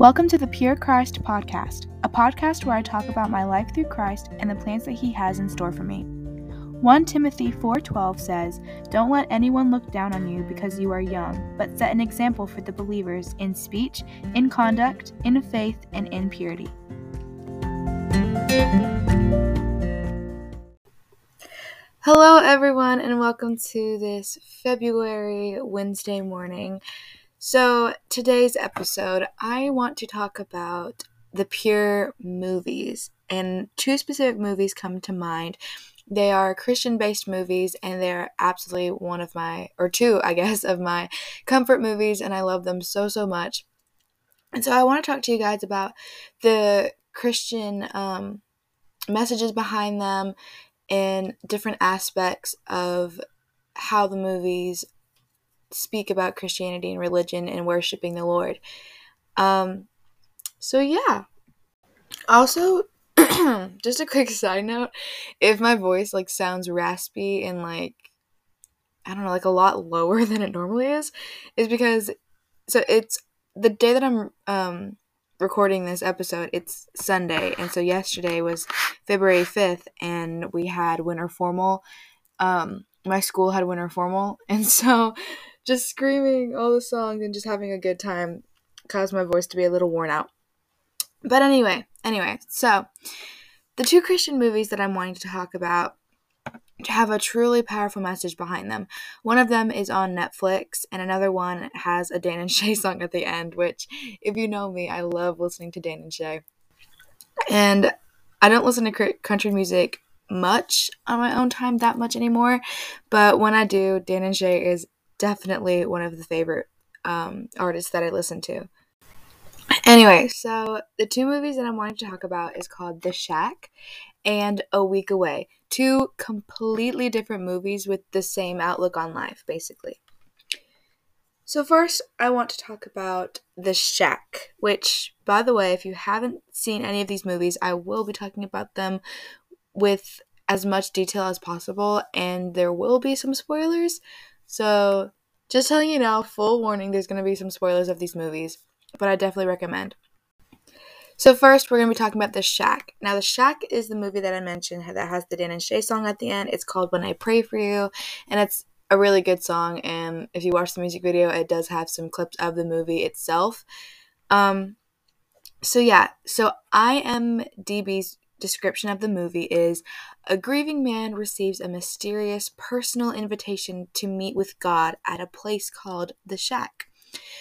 Welcome to the Pure Christ Podcast, a podcast where I talk about my life through Christ and the plans that he has in store for me. 1 Timothy 4:12 says, "Don't let anyone look down on you because you are young, but set an example for the believers in speech, in conduct, in faith, and in purity." Hello everyone and welcome to this February Wednesday morning. So, today's episode, I want to talk about the pure movies, and two specific movies come to mind. They are Christian based movies, and they're absolutely one of my, or two, I guess, of my comfort movies, and I love them so, so much. And so, I want to talk to you guys about the Christian um, messages behind them and different aspects of how the movies speak about Christianity and religion and worshiping the Lord. Um, so yeah. Also, just a quick side note, if my voice like sounds raspy and like I don't know, like a lot lower than it normally is, is because so it's the day that I'm um recording this episode, it's Sunday, and so yesterday was February 5th and we had winter formal. Um my school had winter formal, and so just screaming all the songs and just having a good time caused my voice to be a little worn out. But anyway, anyway, so the two Christian movies that I'm wanting to talk about have a truly powerful message behind them. One of them is on Netflix, and another one has a Dan and Shay song at the end, which, if you know me, I love listening to Dan and Shay. And I don't listen to country music much on my own time that much anymore, but when I do, Dan and Shay is definitely one of the favorite um, artists that I listen to. Anyway, so the two movies that I'm wanting to talk about is called The Shack and A Week Away. Two completely different movies with the same outlook on life, basically. So, first, I want to talk about The Shack, which, by the way, if you haven't seen any of these movies, I will be talking about them with as much detail as possible, and there will be some spoilers. So, just telling you now, full warning, there's going to be some spoilers of these movies, but I definitely recommend. So, first, we're going to be talking about The Shack. Now, The Shack is the movie that I mentioned that has the Dan and Shay song at the end. It's called When I Pray for You, and it's a really good song. And if you watch the music video, it does have some clips of the movie itself. Um, so, yeah, so IMDb's description of the movie is a grieving man receives a mysterious personal invitation to meet with God at a place called the Shack.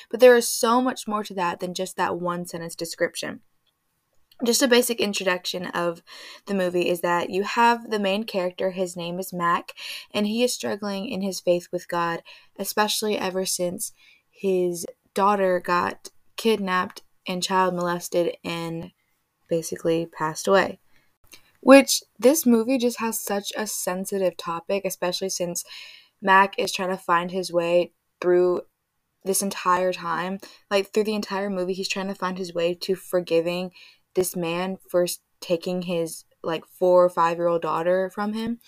But there is so much more to that than just that one sentence description. Just a basic introduction of the movie is that you have the main character, his name is Mac, and he is struggling in his faith with God, especially ever since his daughter got kidnapped and child molested and basically passed away. Which this movie just has such a sensitive topic, especially since Mac is trying to find his way through this entire time. Like through the entire movie, he's trying to find his way to forgiving this man for taking his like four or five year old daughter from him.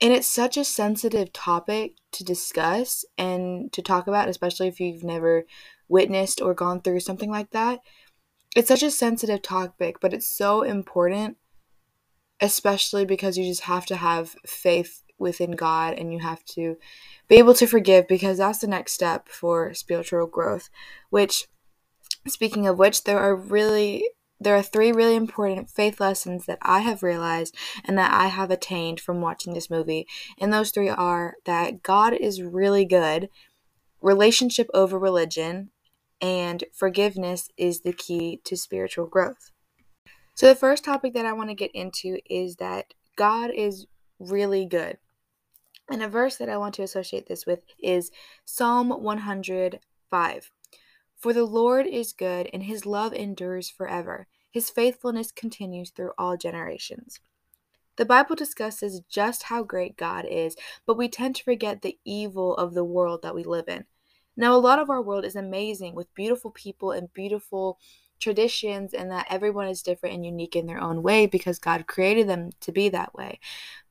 And it's such a sensitive topic to discuss and to talk about, especially if you've never witnessed or gone through something like that. It's such a sensitive topic, but it's so important especially because you just have to have faith within God and you have to be able to forgive because that's the next step for spiritual growth. Which, speaking of which, there are really there are three really important faith lessons that I have realized and that I have attained from watching this movie. And those three are that God is really good, relationship over religion, and forgiveness is the key to spiritual growth. So, the first topic that I want to get into is that God is really good. And a verse that I want to associate this with is Psalm 105. For the Lord is good, and his love endures forever. His faithfulness continues through all generations. The Bible discusses just how great God is, but we tend to forget the evil of the world that we live in. Now, a lot of our world is amazing with beautiful people and beautiful traditions and that everyone is different and unique in their own way because God created them to be that way.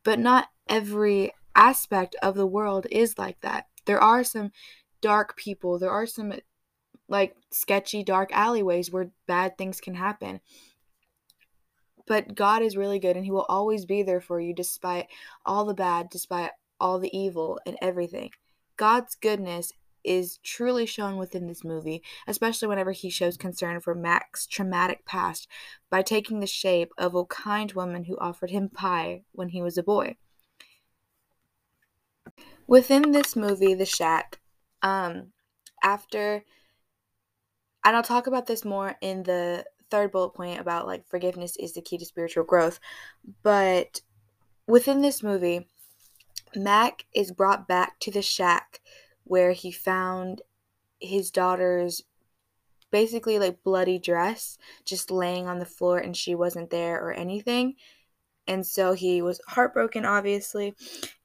But not every aspect of the world is like that. There are some dark people, there are some like sketchy, dark alleyways where bad things can happen. But God is really good and He will always be there for you despite all the bad, despite all the evil and everything. God's goodness is truly shown within this movie, especially whenever he shows concern for Mac's traumatic past by taking the shape of a kind woman who offered him pie when he was a boy. Within this movie, The Shack, um, after, and I'll talk about this more in the third bullet point about like forgiveness is the key to spiritual growth, but within this movie, Mac is brought back to the shack where he found his daughter's basically like bloody dress just laying on the floor and she wasn't there or anything. And so he was heartbroken, obviously,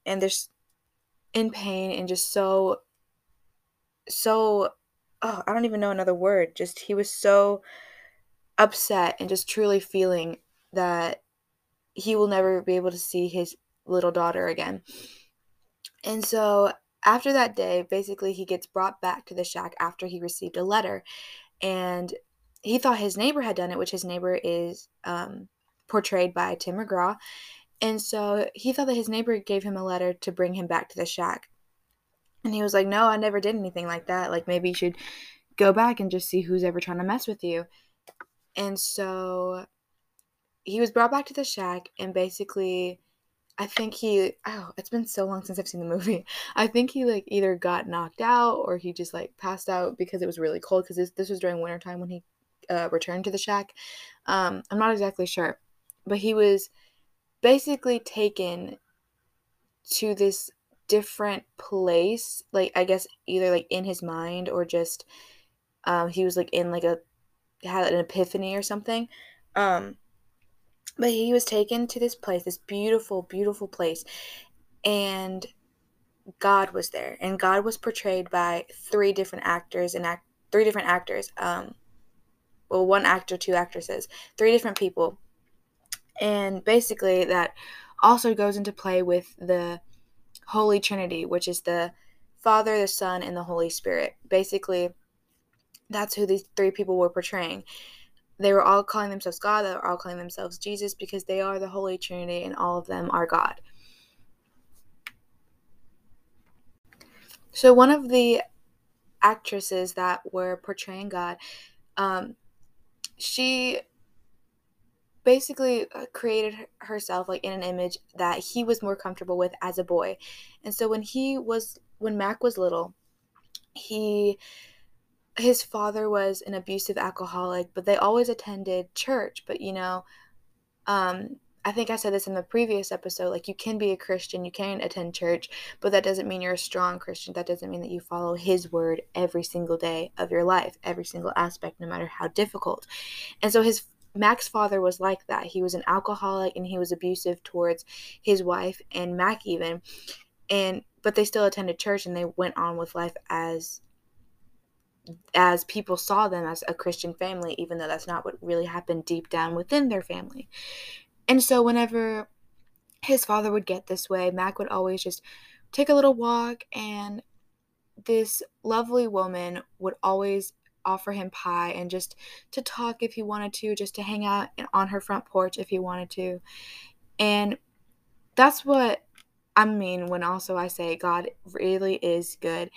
and there's in pain and just so, so, oh, I don't even know another word. Just he was so upset and just truly feeling that he will never be able to see his little daughter again. And so after that day, basically, he gets brought back to the shack after he received a letter. And he thought his neighbor had done it, which his neighbor is um, portrayed by Tim McGraw. And so he thought that his neighbor gave him a letter to bring him back to the shack. And he was like, No, I never did anything like that. Like, maybe you should go back and just see who's ever trying to mess with you. And so he was brought back to the shack, and basically, I think he oh, it's been so long since I've seen the movie. I think he like either got knocked out or he just like passed out because it was really cold because this, this was during wintertime when he uh, returned to the shack. Um, I'm not exactly sure, but he was basically taken to this different place, like I guess either like in his mind or just um, he was like in like a had an epiphany or something. Um, but he was taken to this place, this beautiful, beautiful place, and God was there, and God was portrayed by three different actors and act three different actors. Um, well, one actor, two actresses, three different people, and basically that also goes into play with the Holy Trinity, which is the Father, the Son, and the Holy Spirit. Basically, that's who these three people were portraying they were all calling themselves God, they were all calling themselves Jesus because they are the Holy Trinity and all of them are God. So, one of the actresses that were portraying God, um, she basically uh, created herself like in an image that he was more comfortable with as a boy. And so, when he was, when Mac was little, he his father was an abusive alcoholic, but they always attended church. But you know, um, I think I said this in the previous episode like, you can be a Christian, you can attend church, but that doesn't mean you're a strong Christian. That doesn't mean that you follow His word every single day of your life, every single aspect, no matter how difficult. And so his Mac's father was like that. He was an alcoholic and he was abusive towards his wife and Mac even. And but they still attended church and they went on with life as as people saw them as a Christian family, even though that's not what really happened deep down within their family. And so, whenever his father would get this way, Mac would always just take a little walk, and this lovely woman would always offer him pie and just to talk if he wanted to, just to hang out on her front porch if he wanted to. And that's what I mean when also I say God really is good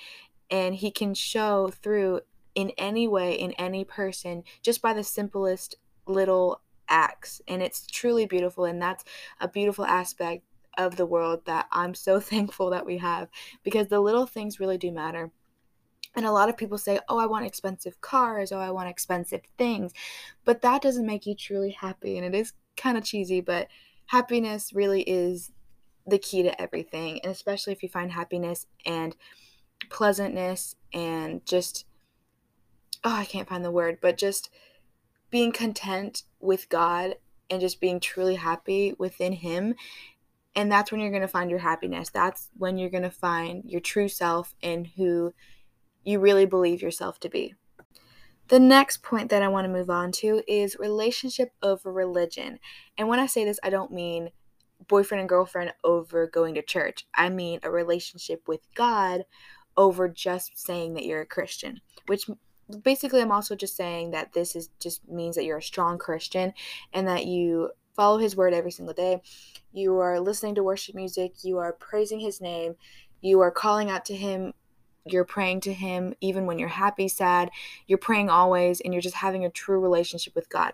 and he can show through in any way in any person just by the simplest little acts and it's truly beautiful and that's a beautiful aspect of the world that I'm so thankful that we have because the little things really do matter. And a lot of people say, "Oh, I want expensive cars, oh, I want expensive things." But that doesn't make you truly happy and it is kind of cheesy, but happiness really is the key to everything, and especially if you find happiness and pleasantness and just oh, I can't find the word, but just being content with God and just being truly happy within Him. And that's when you're going to find your happiness. That's when you're going to find your true self and who you really believe yourself to be. The next point that I want to move on to is relationship over religion. And when I say this, I don't mean boyfriend and girlfriend over going to church. I mean a relationship with God over just saying that you're a Christian, which basically, I'm also just saying that this is just means that you're a strong Christian and that you follow his word every single day. You are listening to worship music, you are praising his name, you are calling out to him, you're praying to him even when you're happy, sad, you're praying always, and you're just having a true relationship with God.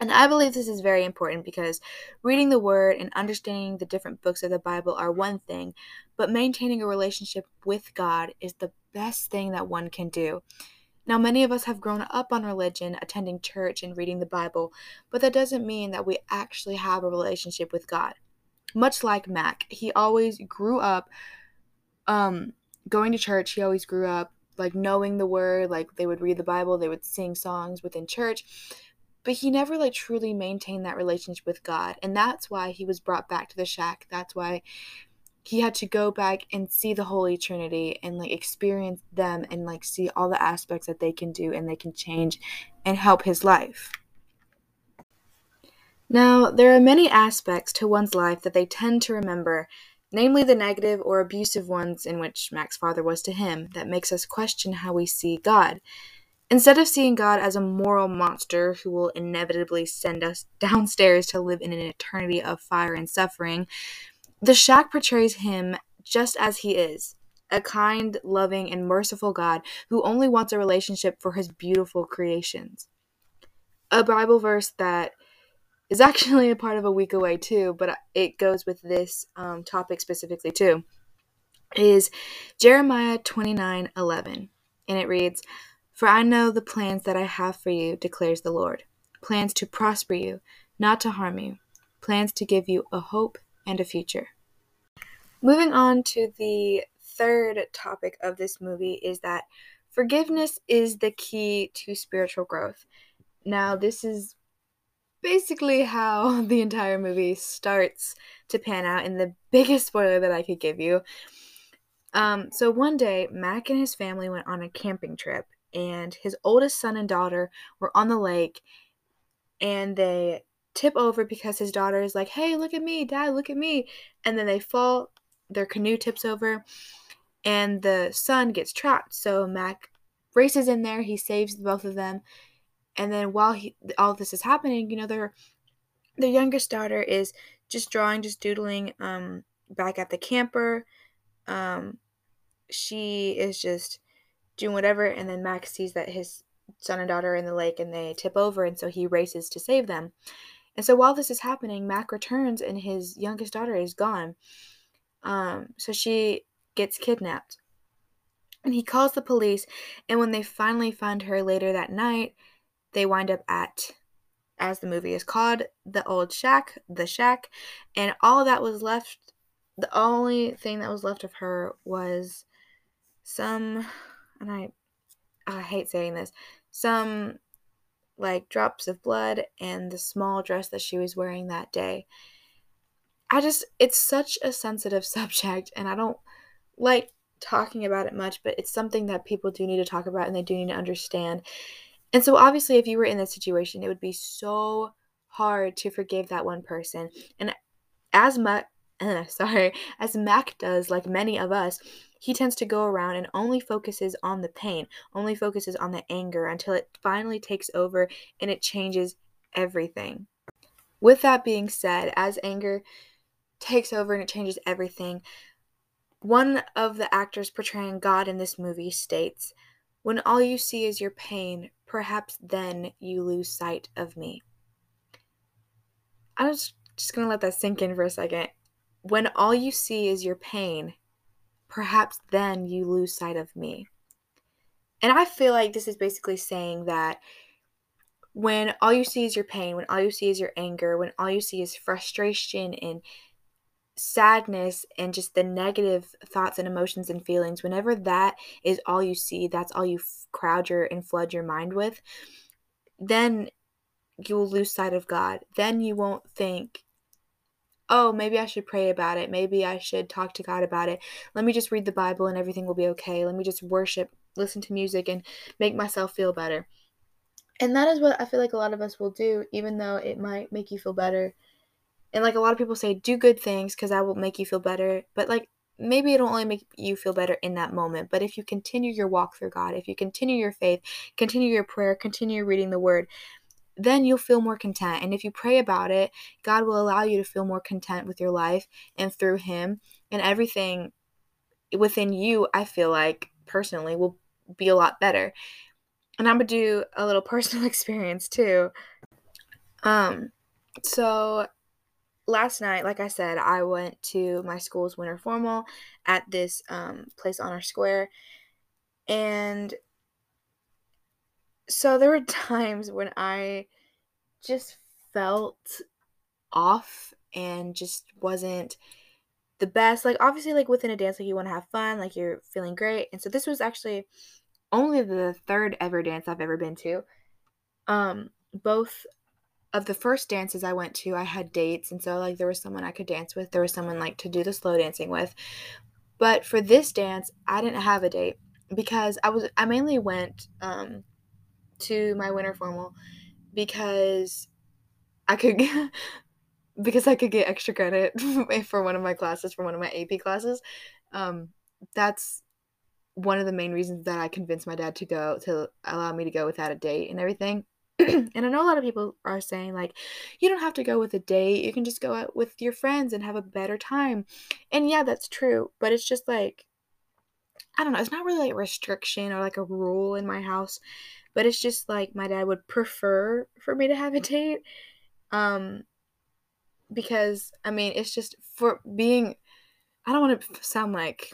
And I believe this is very important because reading the Word and understanding the different books of the Bible are one thing, but maintaining a relationship with God is the best thing that one can do. Now, many of us have grown up on religion, attending church, and reading the Bible, but that doesn't mean that we actually have a relationship with God. Much like Mac, he always grew up um, going to church. He always grew up like knowing the word, like they would read the Bible, they would sing songs within church, but he never like truly maintained that relationship with God. And that's why he was brought back to the shack. That's why he had to go back and see the Holy Trinity and like experience them and like see all the aspects that they can do and they can change and help his life. Now, there are many aspects to one's life that they tend to remember, namely the negative or abusive ones in which Mac's father was to him, that makes us question how we see God. Instead of seeing God as a moral monster who will inevitably send us downstairs to live in an eternity of fire and suffering, the shack portrays him just as he is a kind, loving, and merciful God who only wants a relationship for his beautiful creations. A Bible verse that is actually a part of a week away too, but it goes with this um, topic specifically too, is Jeremiah 29 11. And it reads, For I know the plans that I have for you, declares the Lord plans to prosper you, not to harm you, plans to give you a hope and a future. Moving on to the third topic of this movie is that forgiveness is the key to spiritual growth. Now, this is basically how the entire movie starts to pan out, and the biggest spoiler that I could give you. Um, so one day, Mac and his family went on a camping trip, and his oldest son and daughter were on the lake, and they tip over because his daughter is like, "Hey, look at me, Dad, look at me," and then they fall their canoe tips over and the son gets trapped. So Mac races in there, he saves both of them. And then while he, all this is happening, you know, their their youngest daughter is just drawing, just doodling um back at the camper. Um she is just doing whatever and then Mac sees that his son and daughter are in the lake and they tip over and so he races to save them. And so while this is happening, Mac returns and his youngest daughter is gone. Um, so she gets kidnapped. And he calls the police, and when they finally find her later that night, they wind up at, as the movie is called, the old shack, the shack, and all that was left, the only thing that was left of her was some, and I, I hate saying this, some like drops of blood and the small dress that she was wearing that day. I just, it's such a sensitive subject, and I don't like talking about it much, but it's something that people do need to talk about and they do need to understand. And so, obviously, if you were in that situation, it would be so hard to forgive that one person. And as Mac, uh, sorry, as Mac does, like many of us, he tends to go around and only focuses on the pain, only focuses on the anger until it finally takes over and it changes everything. With that being said, as anger takes over and it changes everything. One of the actors portraying God in this movie states, When all you see is your pain, perhaps then you lose sight of me. I'm just, just going to let that sink in for a second. When all you see is your pain, perhaps then you lose sight of me. And I feel like this is basically saying that when all you see is your pain, when all you see is your anger, when all you see is frustration and sadness and just the negative thoughts and emotions and feelings, whenever that is all you see, that's all you f- crowd your and flood your mind with, then you will lose sight of God. Then you won't think, oh, maybe I should pray about it. Maybe I should talk to God about it. Let me just read the Bible and everything will be okay. Let me just worship, listen to music, and make myself feel better. And that is what I feel like a lot of us will do, even though it might make you feel better and like a lot of people say do good things because that will make you feel better but like maybe it'll only make you feel better in that moment. But if you continue your walk through God, if you continue your faith, continue your prayer, continue reading the word, then you'll feel more content. And if you pray about it, God will allow you to feel more content with your life and through Him. And everything within you, I feel like personally, will be a lot better. And I'm gonna do a little personal experience too. Um, so last night, like I said, I went to my school's winter formal at this um, place on our square. And so there were times when I just felt off and just wasn't the best. Like obviously like within a dance like you want to have fun, like you're feeling great. And so this was actually only the third ever dance I've ever been to. Um both of the first dances I went to, I had dates and so like there was someone I could dance with, there was someone like to do the slow dancing with. But for this dance, I didn't have a date because I was I mainly went um to my winter formal because I could because I could get extra credit for one of my classes for one of my AP classes. Um, that's one of the main reasons that I convinced my dad to go to allow me to go without a date and everything. and I know a lot of people are saying like you don't have to go with a date, you can just go out with your friends and have a better time. And yeah, that's true, but it's just like I don't know, it's not really a restriction or like a rule in my house, but it's just like my dad would prefer for me to have a date. Um because I mean, it's just for being I don't want to sound like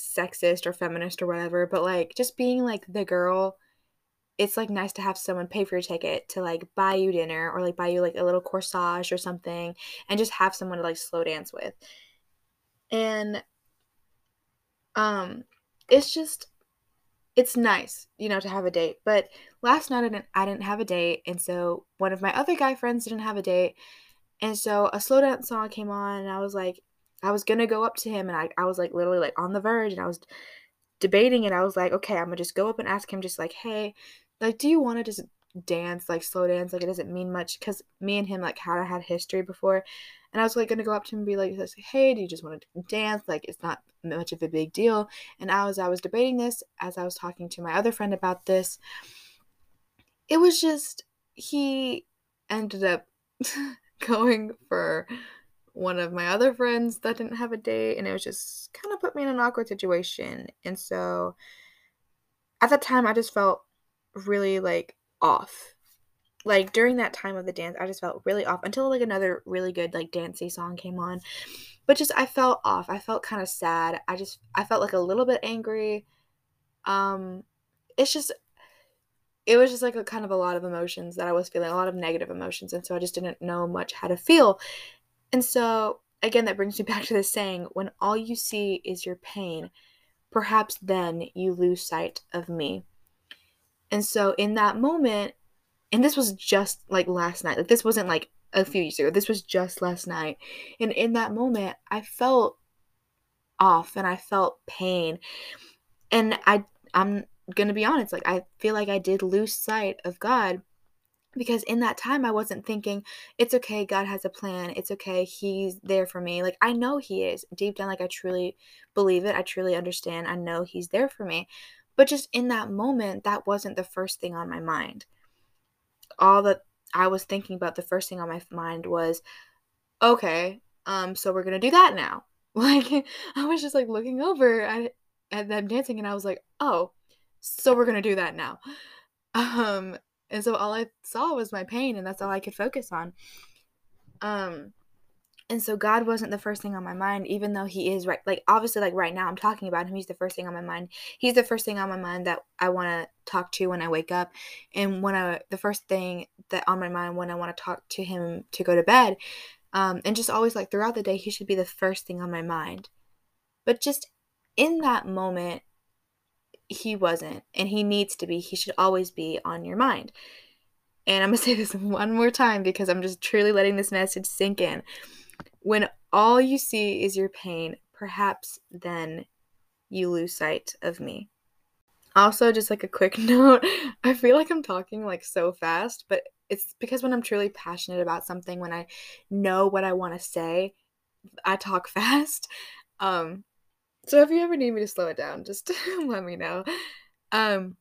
sexist or feminist or whatever, but like just being like the girl it's like nice to have someone pay for your ticket to like buy you dinner or like buy you like a little corsage or something and just have someone to like slow dance with. And um it's just it's nice, you know, to have a date. But last night I didn't I didn't have a date, and so one of my other guy friends didn't have a date. And so a slow dance song came on and I was like I was gonna go up to him and I, I was like literally like on the verge and I was debating and I was like, okay, I'm gonna just go up and ask him just like, hey, like do you wanna just dance, like slow dance, like it doesn't mean much because me and him like had had history before. And I was like gonna go up to him and be like, hey, do you just want to dance? Like it's not much of a big deal. And as I was debating this, as I was talking to my other friend about this, it was just he ended up going for one of my other friends that didn't have a date and it was just kind of put me in an awkward situation. And so at that time I just felt really like off like during that time of the dance i just felt really off until like another really good like dancey song came on. But just i felt off. I felt kind of sad. I just i felt like a little bit angry. Um it's just it was just like a kind of a lot of emotions that i was feeling a lot of negative emotions and so i just didn't know much how to feel. And so again that brings me back to the saying when all you see is your pain perhaps then you lose sight of me. And so in that moment and this was just like last night. Like this wasn't like a few years ago. This was just last night. And in that moment i felt off and i felt pain. And i i'm gonna be honest like i feel like i did lose sight of god because in that time I wasn't thinking it's okay God has a plan. It's okay. He's there for me. Like I know he is. Deep down like I truly believe it. I truly understand. I know he's there for me. But just in that moment that wasn't the first thing on my mind all that I was thinking about, the first thing on my mind was, okay, um, so we're gonna do that now. Like I was just like looking over at at them dancing, and I was like, oh, so we're gonna do that now. Um, and so all I saw was my pain, and that's all I could focus on. Um, and so God wasn't the first thing on my mind, even though He is right. Like, obviously, like right now, I'm talking about Him. He's the first thing on my mind. He's the first thing on my mind that I want to talk to when I wake up. And when I, the first thing that on my mind when I want to talk to Him to go to bed. Um, and just always like throughout the day, He should be the first thing on my mind. But just in that moment, He wasn't. And He needs to be. He should always be on your mind. And I'm going to say this one more time because I'm just truly letting this message sink in when all you see is your pain, perhaps then you lose sight of me. Also, just like a quick note, I feel like I'm talking like so fast, but it's because when I'm truly passionate about something, when I know what I want to say, I talk fast. Um, So if you ever need me to slow it down, just let me know. Um,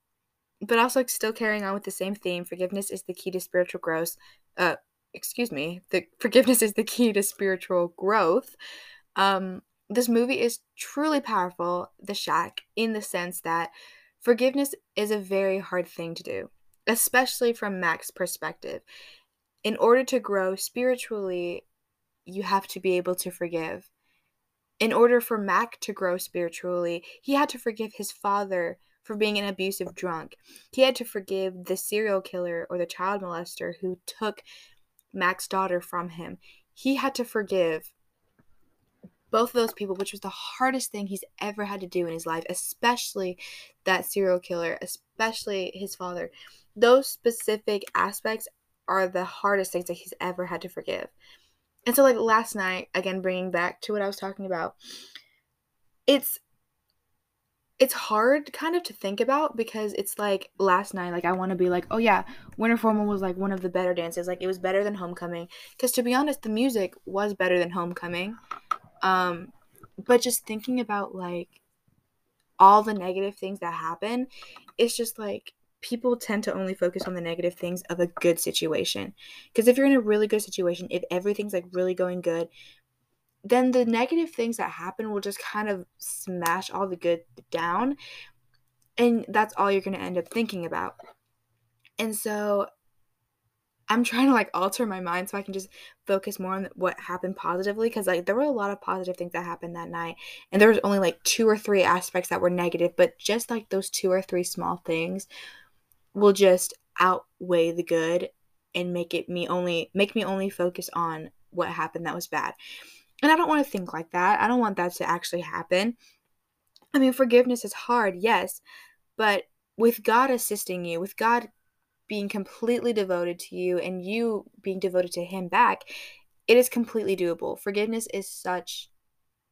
but also still carrying on with the same theme, forgiveness is the key to spiritual growth. Uh, excuse me, the forgiveness is the key to spiritual growth. Um, this movie is truly powerful, The Shack, in the sense that forgiveness is a very hard thing to do, especially from Mac's perspective. In order to grow spiritually, you have to be able to forgive. In order for Mac to grow spiritually, he had to forgive his father for being an abusive drunk. He had to forgive the serial killer or the child molester who took Mac's daughter from him. He had to forgive both of those people, which was the hardest thing he's ever had to do in his life, especially that serial killer, especially his father. Those specific aspects are the hardest things that he's ever had to forgive. And so, like last night, again, bringing back to what I was talking about, it's it's hard kind of to think about because it's like last night like i want to be like oh yeah winter formal was like one of the better dances like it was better than homecoming because to be honest the music was better than homecoming um but just thinking about like all the negative things that happen it's just like people tend to only focus on the negative things of a good situation because if you're in a really good situation if everything's like really going good then the negative things that happen will just kind of smash all the good down and that's all you're going to end up thinking about. And so i'm trying to like alter my mind so i can just focus more on what happened positively because like there were a lot of positive things that happened that night and there was only like two or three aspects that were negative but just like those two or three small things will just outweigh the good and make it me only make me only focus on what happened that was bad and I don't want to think like that. I don't want that to actually happen. I mean, forgiveness is hard, yes, but with God assisting you, with God being completely devoted to you and you being devoted to Him back, it is completely doable. Forgiveness is such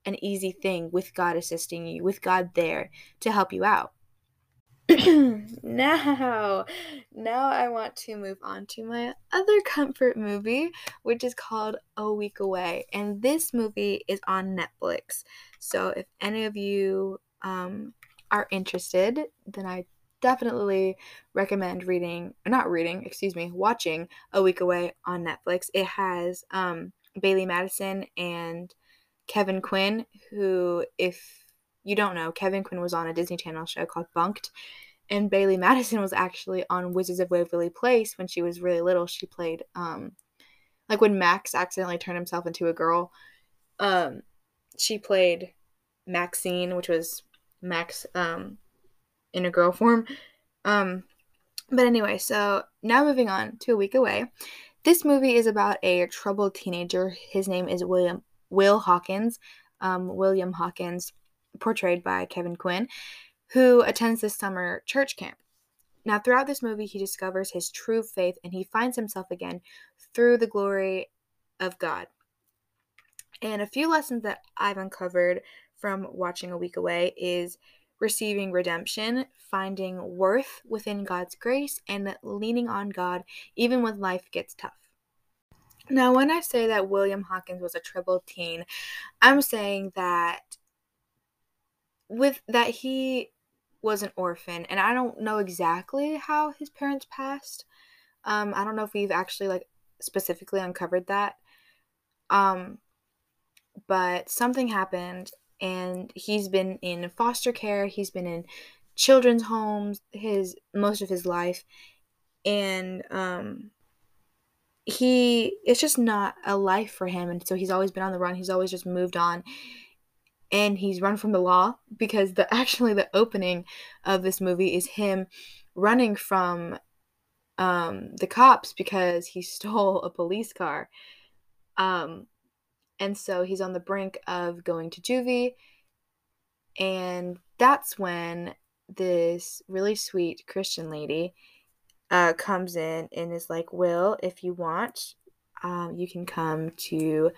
an easy thing with God assisting you, with God there to help you out. Now, now I want to move on to my other comfort movie, which is called A Week Away. And this movie is on Netflix. So if any of you um, are interested, then I definitely recommend reading, not reading, excuse me, watching A Week Away on Netflix. It has um, Bailee Madison and Kevin Quinn, who, if you don't know, Kevin Quinn was on a Disney Channel show called Bunk'd. And Bailee Madison was actually on Wizards of Waverly Place when she was really little. She played, um, like when Max accidentally turned himself into a girl. Um, she played Maxine, which was Max um, in a girl form. Um, but anyway, so now moving on to a week away. This movie is about a troubled teenager. His name is William Will Hawkins. Um, William Hawkins portrayed by Kevin Quinn, who attends this summer church camp. Now, throughout this movie, he discovers his true faith and he finds himself again through the glory of God. And a few lessons that I've uncovered from watching A Week Away is receiving redemption, finding worth within God's grace, and leaning on God even when life gets tough. Now, when I say that William Hawkins was a troubled teen, I'm saying that with that he was an orphan and i don't know exactly how his parents passed. Um i don't know if we've actually like specifically uncovered that. Um but something happened and he's been in foster care he's been in children's homes his most of his life and um he it's just not a life for him and so he's always been on the run he's always just moved on and he's run from the law because the actually the opening of this movie is him running from um, the cops because he stole a police car. Um, and so he's on the brink of going to juvie. And that's when this really sweet Christian lady uh, comes in and is like, Will, if you want, um, you can come to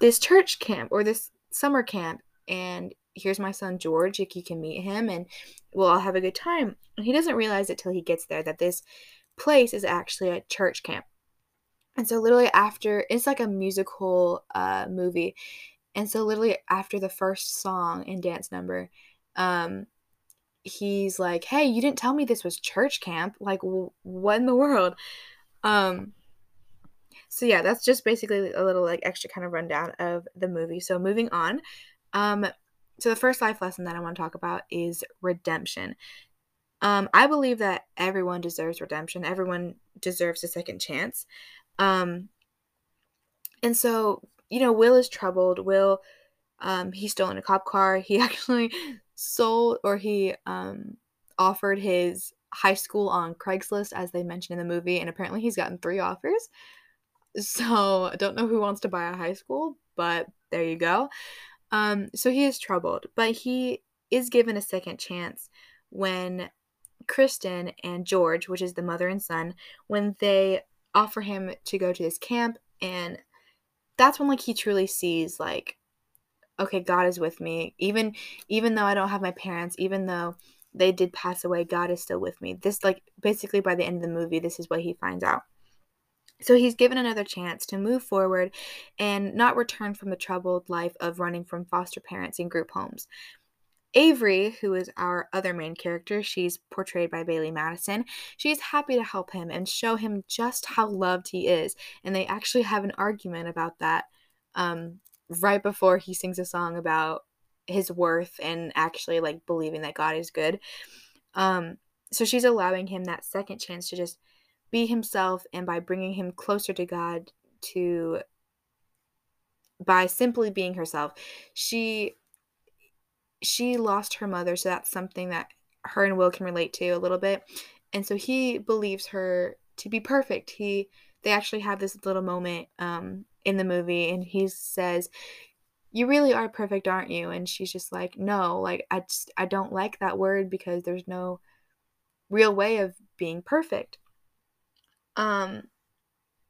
this church camp or this summer camp and here's my son George, like you can meet him and we'll all have a good time. And he doesn't realize it till he gets there that this place is actually a church camp. And so literally after it's like a musical uh, movie. And so literally after the first song and dance number, um he's like, "Hey, you didn't tell me this was church camp. Like what in the world?" Um so yeah, that's just basically a little like extra kind of rundown of the movie. So moving on. Um so the first life lesson that I want to talk about is redemption. Um I believe that everyone deserves redemption. Everyone deserves a second chance. Um and so, you know, Will is troubled. Will um he stole in a cop car. He actually sold or he um offered his high school on Craigslist as they mentioned in the movie and apparently he's gotten 3 offers. So, I don't know who wants to buy a high school, but there you go. Um so he is troubled, but he is given a second chance when Kristen and George, which is the mother and son, when they offer him to go to this camp and that's when like he truly sees like okay god is with me. Even even though i don't have my parents even though they did pass away god is still with me. This like basically by the end of the movie this is what he finds out so he's given another chance to move forward and not return from the troubled life of running from foster parents and group homes Avery, who is our other main character, she's portrayed by Bailee Madison. She's happy to help him and show him just how loved he is. And they actually have an argument about that um, right before he sings a song about his worth and actually like believing that God is good. Um, so she's allowing him that second chance to just be himself and by bringing him closer to God to by simply being herself. She she lost her mother, so that's something that her and Will can relate to a little bit. And so he believes her to be perfect. He they actually have this little moment um, in the movie, and he says, "You really are perfect, aren't you?" And she's just like, "No, like I just I don't like that word because there's no real way of being perfect." Um,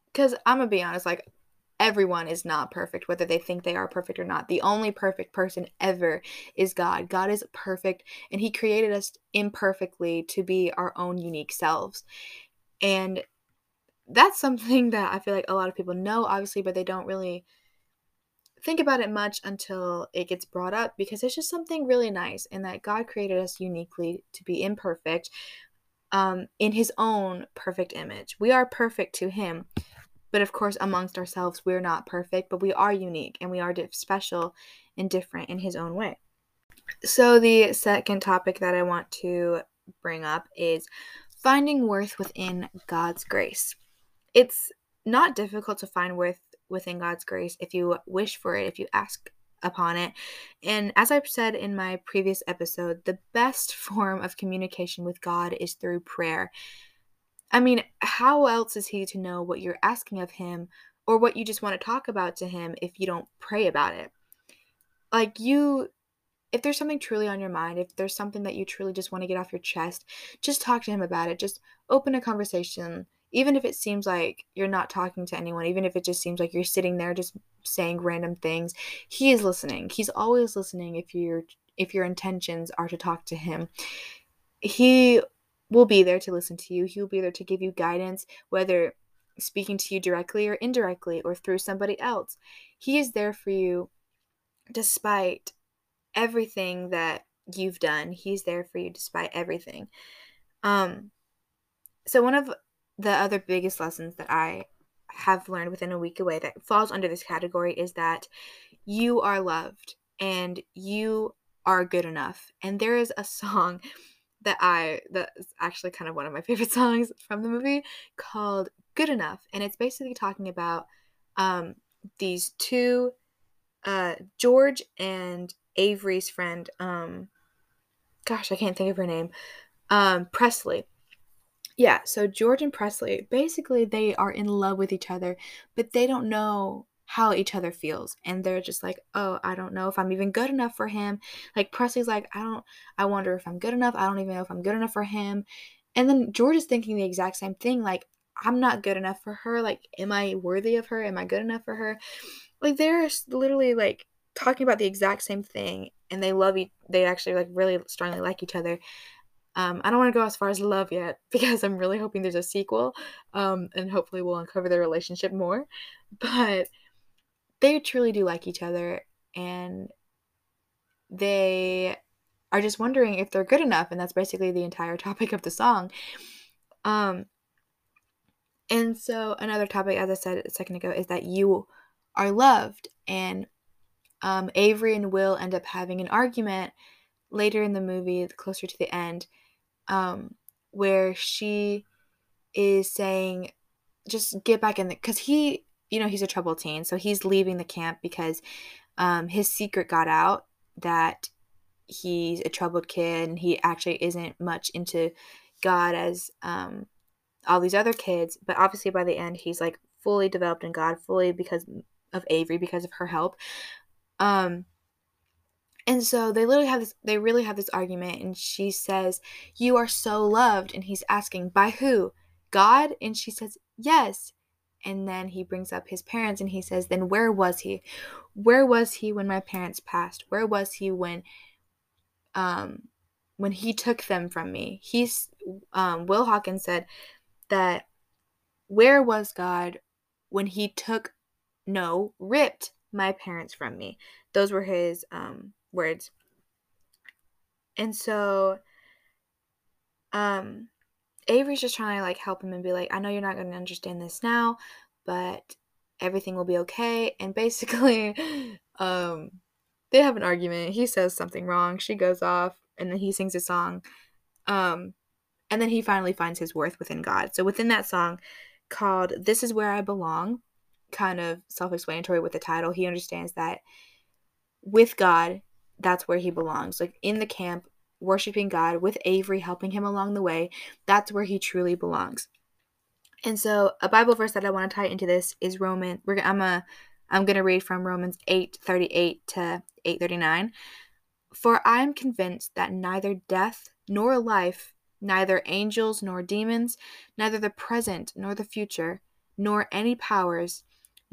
because I'm gonna be honest, like everyone is not perfect, whether they think they are perfect or not. The only perfect person ever is God. God is perfect, and He created us imperfectly to be our own unique selves. And that's something that I feel like a lot of people know, obviously, but they don't really think about it much until it gets brought up because it's just something really nice and that God created us uniquely to be imperfect um, in His own perfect image. We are perfect to Him. But of course, amongst ourselves, we're not perfect, but we are unique and we are special and different in His own way. So, the second topic that I want to bring up is finding worth within God's grace. It's not difficult to find worth within God's grace if you wish for it, if you ask upon it. And as I've said in my previous episode, the best form of communication with God is through prayer. I mean, how else is he to know what you're asking of him or what you just want to talk about to him if you don't pray about it? Like, you, if there's something truly on your mind, if there's something that you truly just want to get off your chest, just talk to him about it. Just open a conversation. Even if it seems like you're not talking to anyone, even if it just seems like you're sitting there just saying random things, he is listening. He's always listening if you're if your intentions are to talk to him. He will be there to listen to you. He will be there to give you guidance, whether speaking to you directly or indirectly or through somebody else. He is there for you despite everything that you've done. He's there for you despite everything. Um so one of the other biggest lessons that I have learned within a week away that falls under this category is that you are loved and you are good enough. And there is a song that I that's actually kind of one of my favorite songs from the movie called Good Enough and it's basically talking about um these two uh George and Avery's friend um gosh, I can't think of her name. Um Presley. Yeah, so George and Presley basically they are in love with each other, but they don't know how each other feels and they're just like oh i don't know if i'm even good enough for him. Like presley's like i don't i wonder if i'm good enough i don't even know if i'm good enough for him. And then george is thinking the exact same thing like i'm not good enough for her like am i worthy of her? Am i good enough for her? Like they're literally like talking about the exact same thing and they love each they actually like really strongly like each other um, I don't want to go as far as love yet because I'm really hoping there's a sequel um, and hopefully we'll uncover their relationship more. But they truly do like each other and they are just wondering if they're good enough and that's basically the entire topic of the song um and so another topic as i said a second ago is that you are loved and um, avery and will end up having an argument later in the movie closer to the end um, where she is saying just get back in because he you know he's a troubled teen so he's leaving the camp because um, his secret got out that he's a troubled kid and he actually isn't much into god as um, all these other kids but obviously by the end he's like fully developed in god fully because of avery because of her help. Um and so they literally have this they really have this argument and she says you are so loved and he's asking by who? God? And she says yes. And then he brings up his parents and he says then where was he? Where was he when my parents passed? Where was he when um when he took them from me? He's um will hawkins said that where was god when he took no ripped my parents from me? Those were his um words and so um Avery's just trying to like help him and be like, I know you're not going to understand this now, but everything will be okay. And basically, um, they have an argument. He says something wrong. She goes off, and then he sings a song. Um, and then he finally finds his worth within God. So within that song called This Is Where I Belong, kind of self explanatory with the title, he understands that with God, that's where he belongs. Like in the camp, worshiping God with Avery helping him along the way, that's where he truly belongs. And so a Bible verse that I want to tie into this is Roman. We're I'm a I'm going to read from Romans 8:38 to 8:39. For I am convinced that neither death nor life, neither angels nor demons, neither the present nor the future, nor any powers,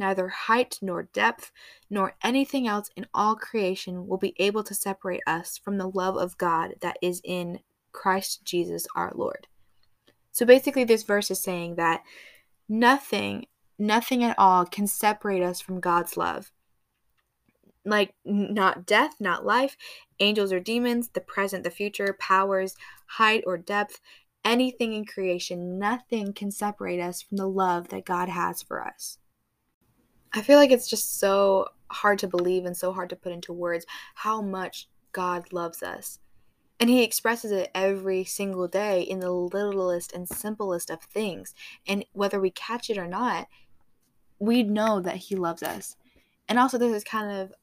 neither height nor depth, nor anything else in all creation will be able to separate us from the love of God that is in Christ Jesus our Lord. So basically, this verse is saying that nothing, nothing at all can separate us from God's love. Like, not death, not life, angels or demons, the present, the future, powers, height or depth, anything in creation, nothing can separate us from the love that God has for us. I feel like it's just so hard to believe and so hard to put into words how much God loves us. And He expresses it every single day in the littlest and simplest of things. And whether we catch it or not, we know that He loves us. And also, this is kind of,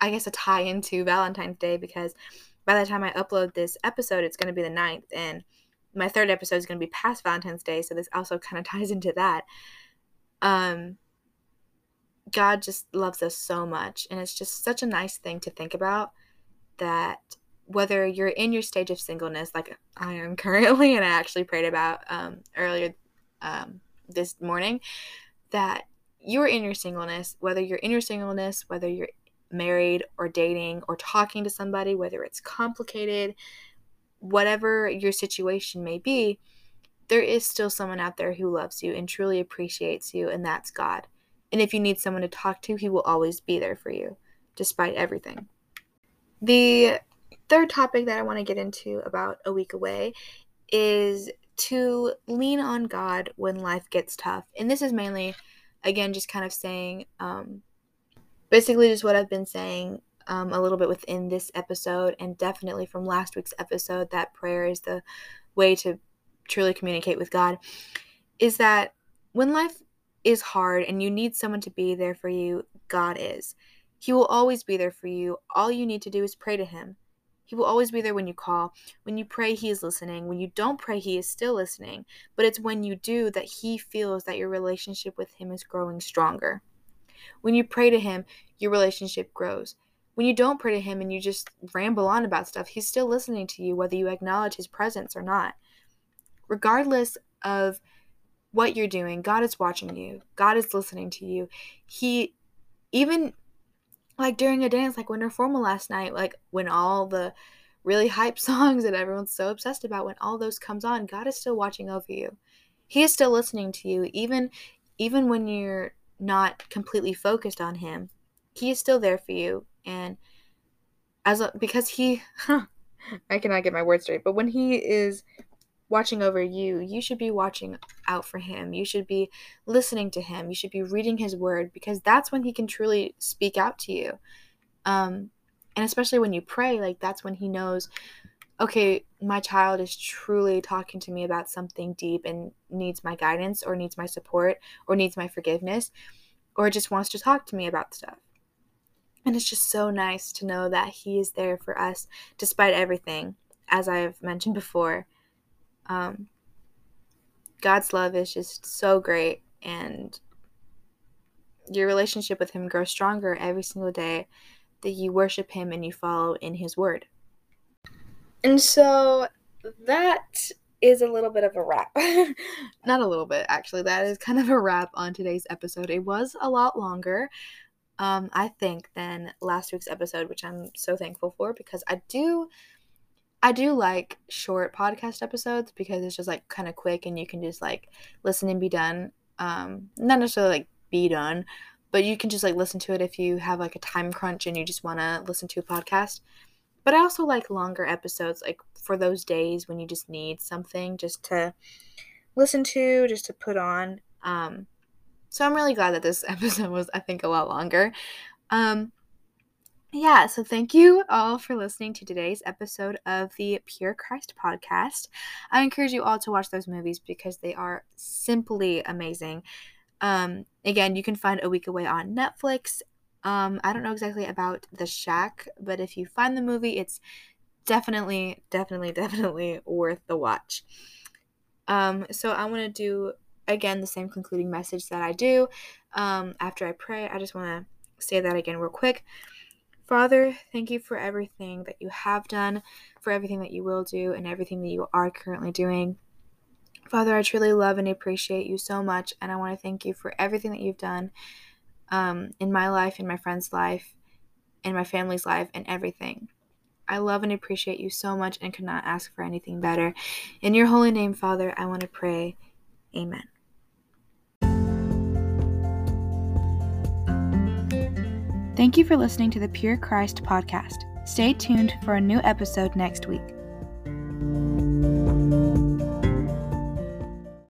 I guess, a tie into Valentine's Day because by the time I upload this episode, it's going to be the 9th. And my third episode is going to be past Valentine's Day. So this also kind of ties into that. Um, God just loves us so much. And it's just such a nice thing to think about that whether you're in your stage of singleness, like I am currently, and I actually prayed about um, earlier um, this morning, that you're in your singleness, whether you're in your singleness, whether you're married or dating or talking to somebody, whether it's complicated, whatever your situation may be, there is still someone out there who loves you and truly appreciates you, and that's God. And if you need someone to talk to, He will always be there for you, despite everything. The third topic that I want to get into about a week away is to lean on God when life gets tough. And this is mainly, again, just kind of saying, um, basically, just what I've been saying um, a little bit within this episode, and definitely from last week's episode that prayer is the way to truly communicate with God. Is that when life is hard and you need someone to be there for you, God is. He will always be there for you. All you need to do is pray to Him. He will always be there when you call. When you pray, He is listening. When you don't pray, He is still listening. But it's when you do that He feels that your relationship with Him is growing stronger. When you pray to Him, your relationship grows. When you don't pray to Him and you just ramble on about stuff, He's still listening to you, whether you acknowledge His presence or not. Regardless of what you're doing, God is watching you, God is listening to you. He, even like during a dance like Winter Formal last night, like when all the really hype songs that everyone's so obsessed about, when all those comes on, God is still watching over you. He is still listening to you, even even when you're not completely focused on him. He is still there for you, and as a, because he I cannot get my words straight, but when he is watching over you, you should be watching out for him. You should be listening to him. You should be reading his word because that's when he can truly speak out to you. Um, and especially when you pray, like that's when he knows, okay, my child is truly talking to me about something deep and needs my guidance or needs my support or needs my forgiveness or just wants to talk to me about stuff. And it's just so nice to know that he is there for us despite everything, as I've mentioned before um, God's love is just so great, and your relationship with Him grows stronger every single day that you worship Him and you follow in His Word. And so that is a little bit of a wrap. Not a little bit, actually. That is kind of a wrap on today's episode. It was a lot longer, um, I think, than last week's episode, which I'm so thankful for because I do I do like short podcast episodes because it's just like kind of quick and you can just like listen and be done. Um, not necessarily like be done, but you can just like listen to it if you have like a time crunch and you just want to listen to a podcast. But I also like longer episodes, like for those days when you just need something just to listen to, just to put on. Um, so I'm really glad that this episode was, I think, a lot longer. Um, yeah, so thank you all for listening to today's episode of the Pure Christ podcast. I encourage you all to watch those movies because they are simply amazing. Um, again, you can find A Week Away on Netflix. Um, I don't know exactly about The Shack, but if you find the movie, it's definitely, definitely, definitely worth the watch. Um, so I want to do again the same concluding message that I do um, after I pray. I just want to say that again real quick. Father, thank you for everything that you have done, for everything that you will do, and everything that you are currently doing. Father, I truly love and appreciate you so much, and I want to thank you for everything that you've done um, in my life, in my friend's life, in my family's life, and everything. I love and appreciate you so much and could not ask for anything better. In your holy name, Father, I want to pray. Amen. Thank you for listening to the Pure Christ podcast. Stay tuned for a new episode next week.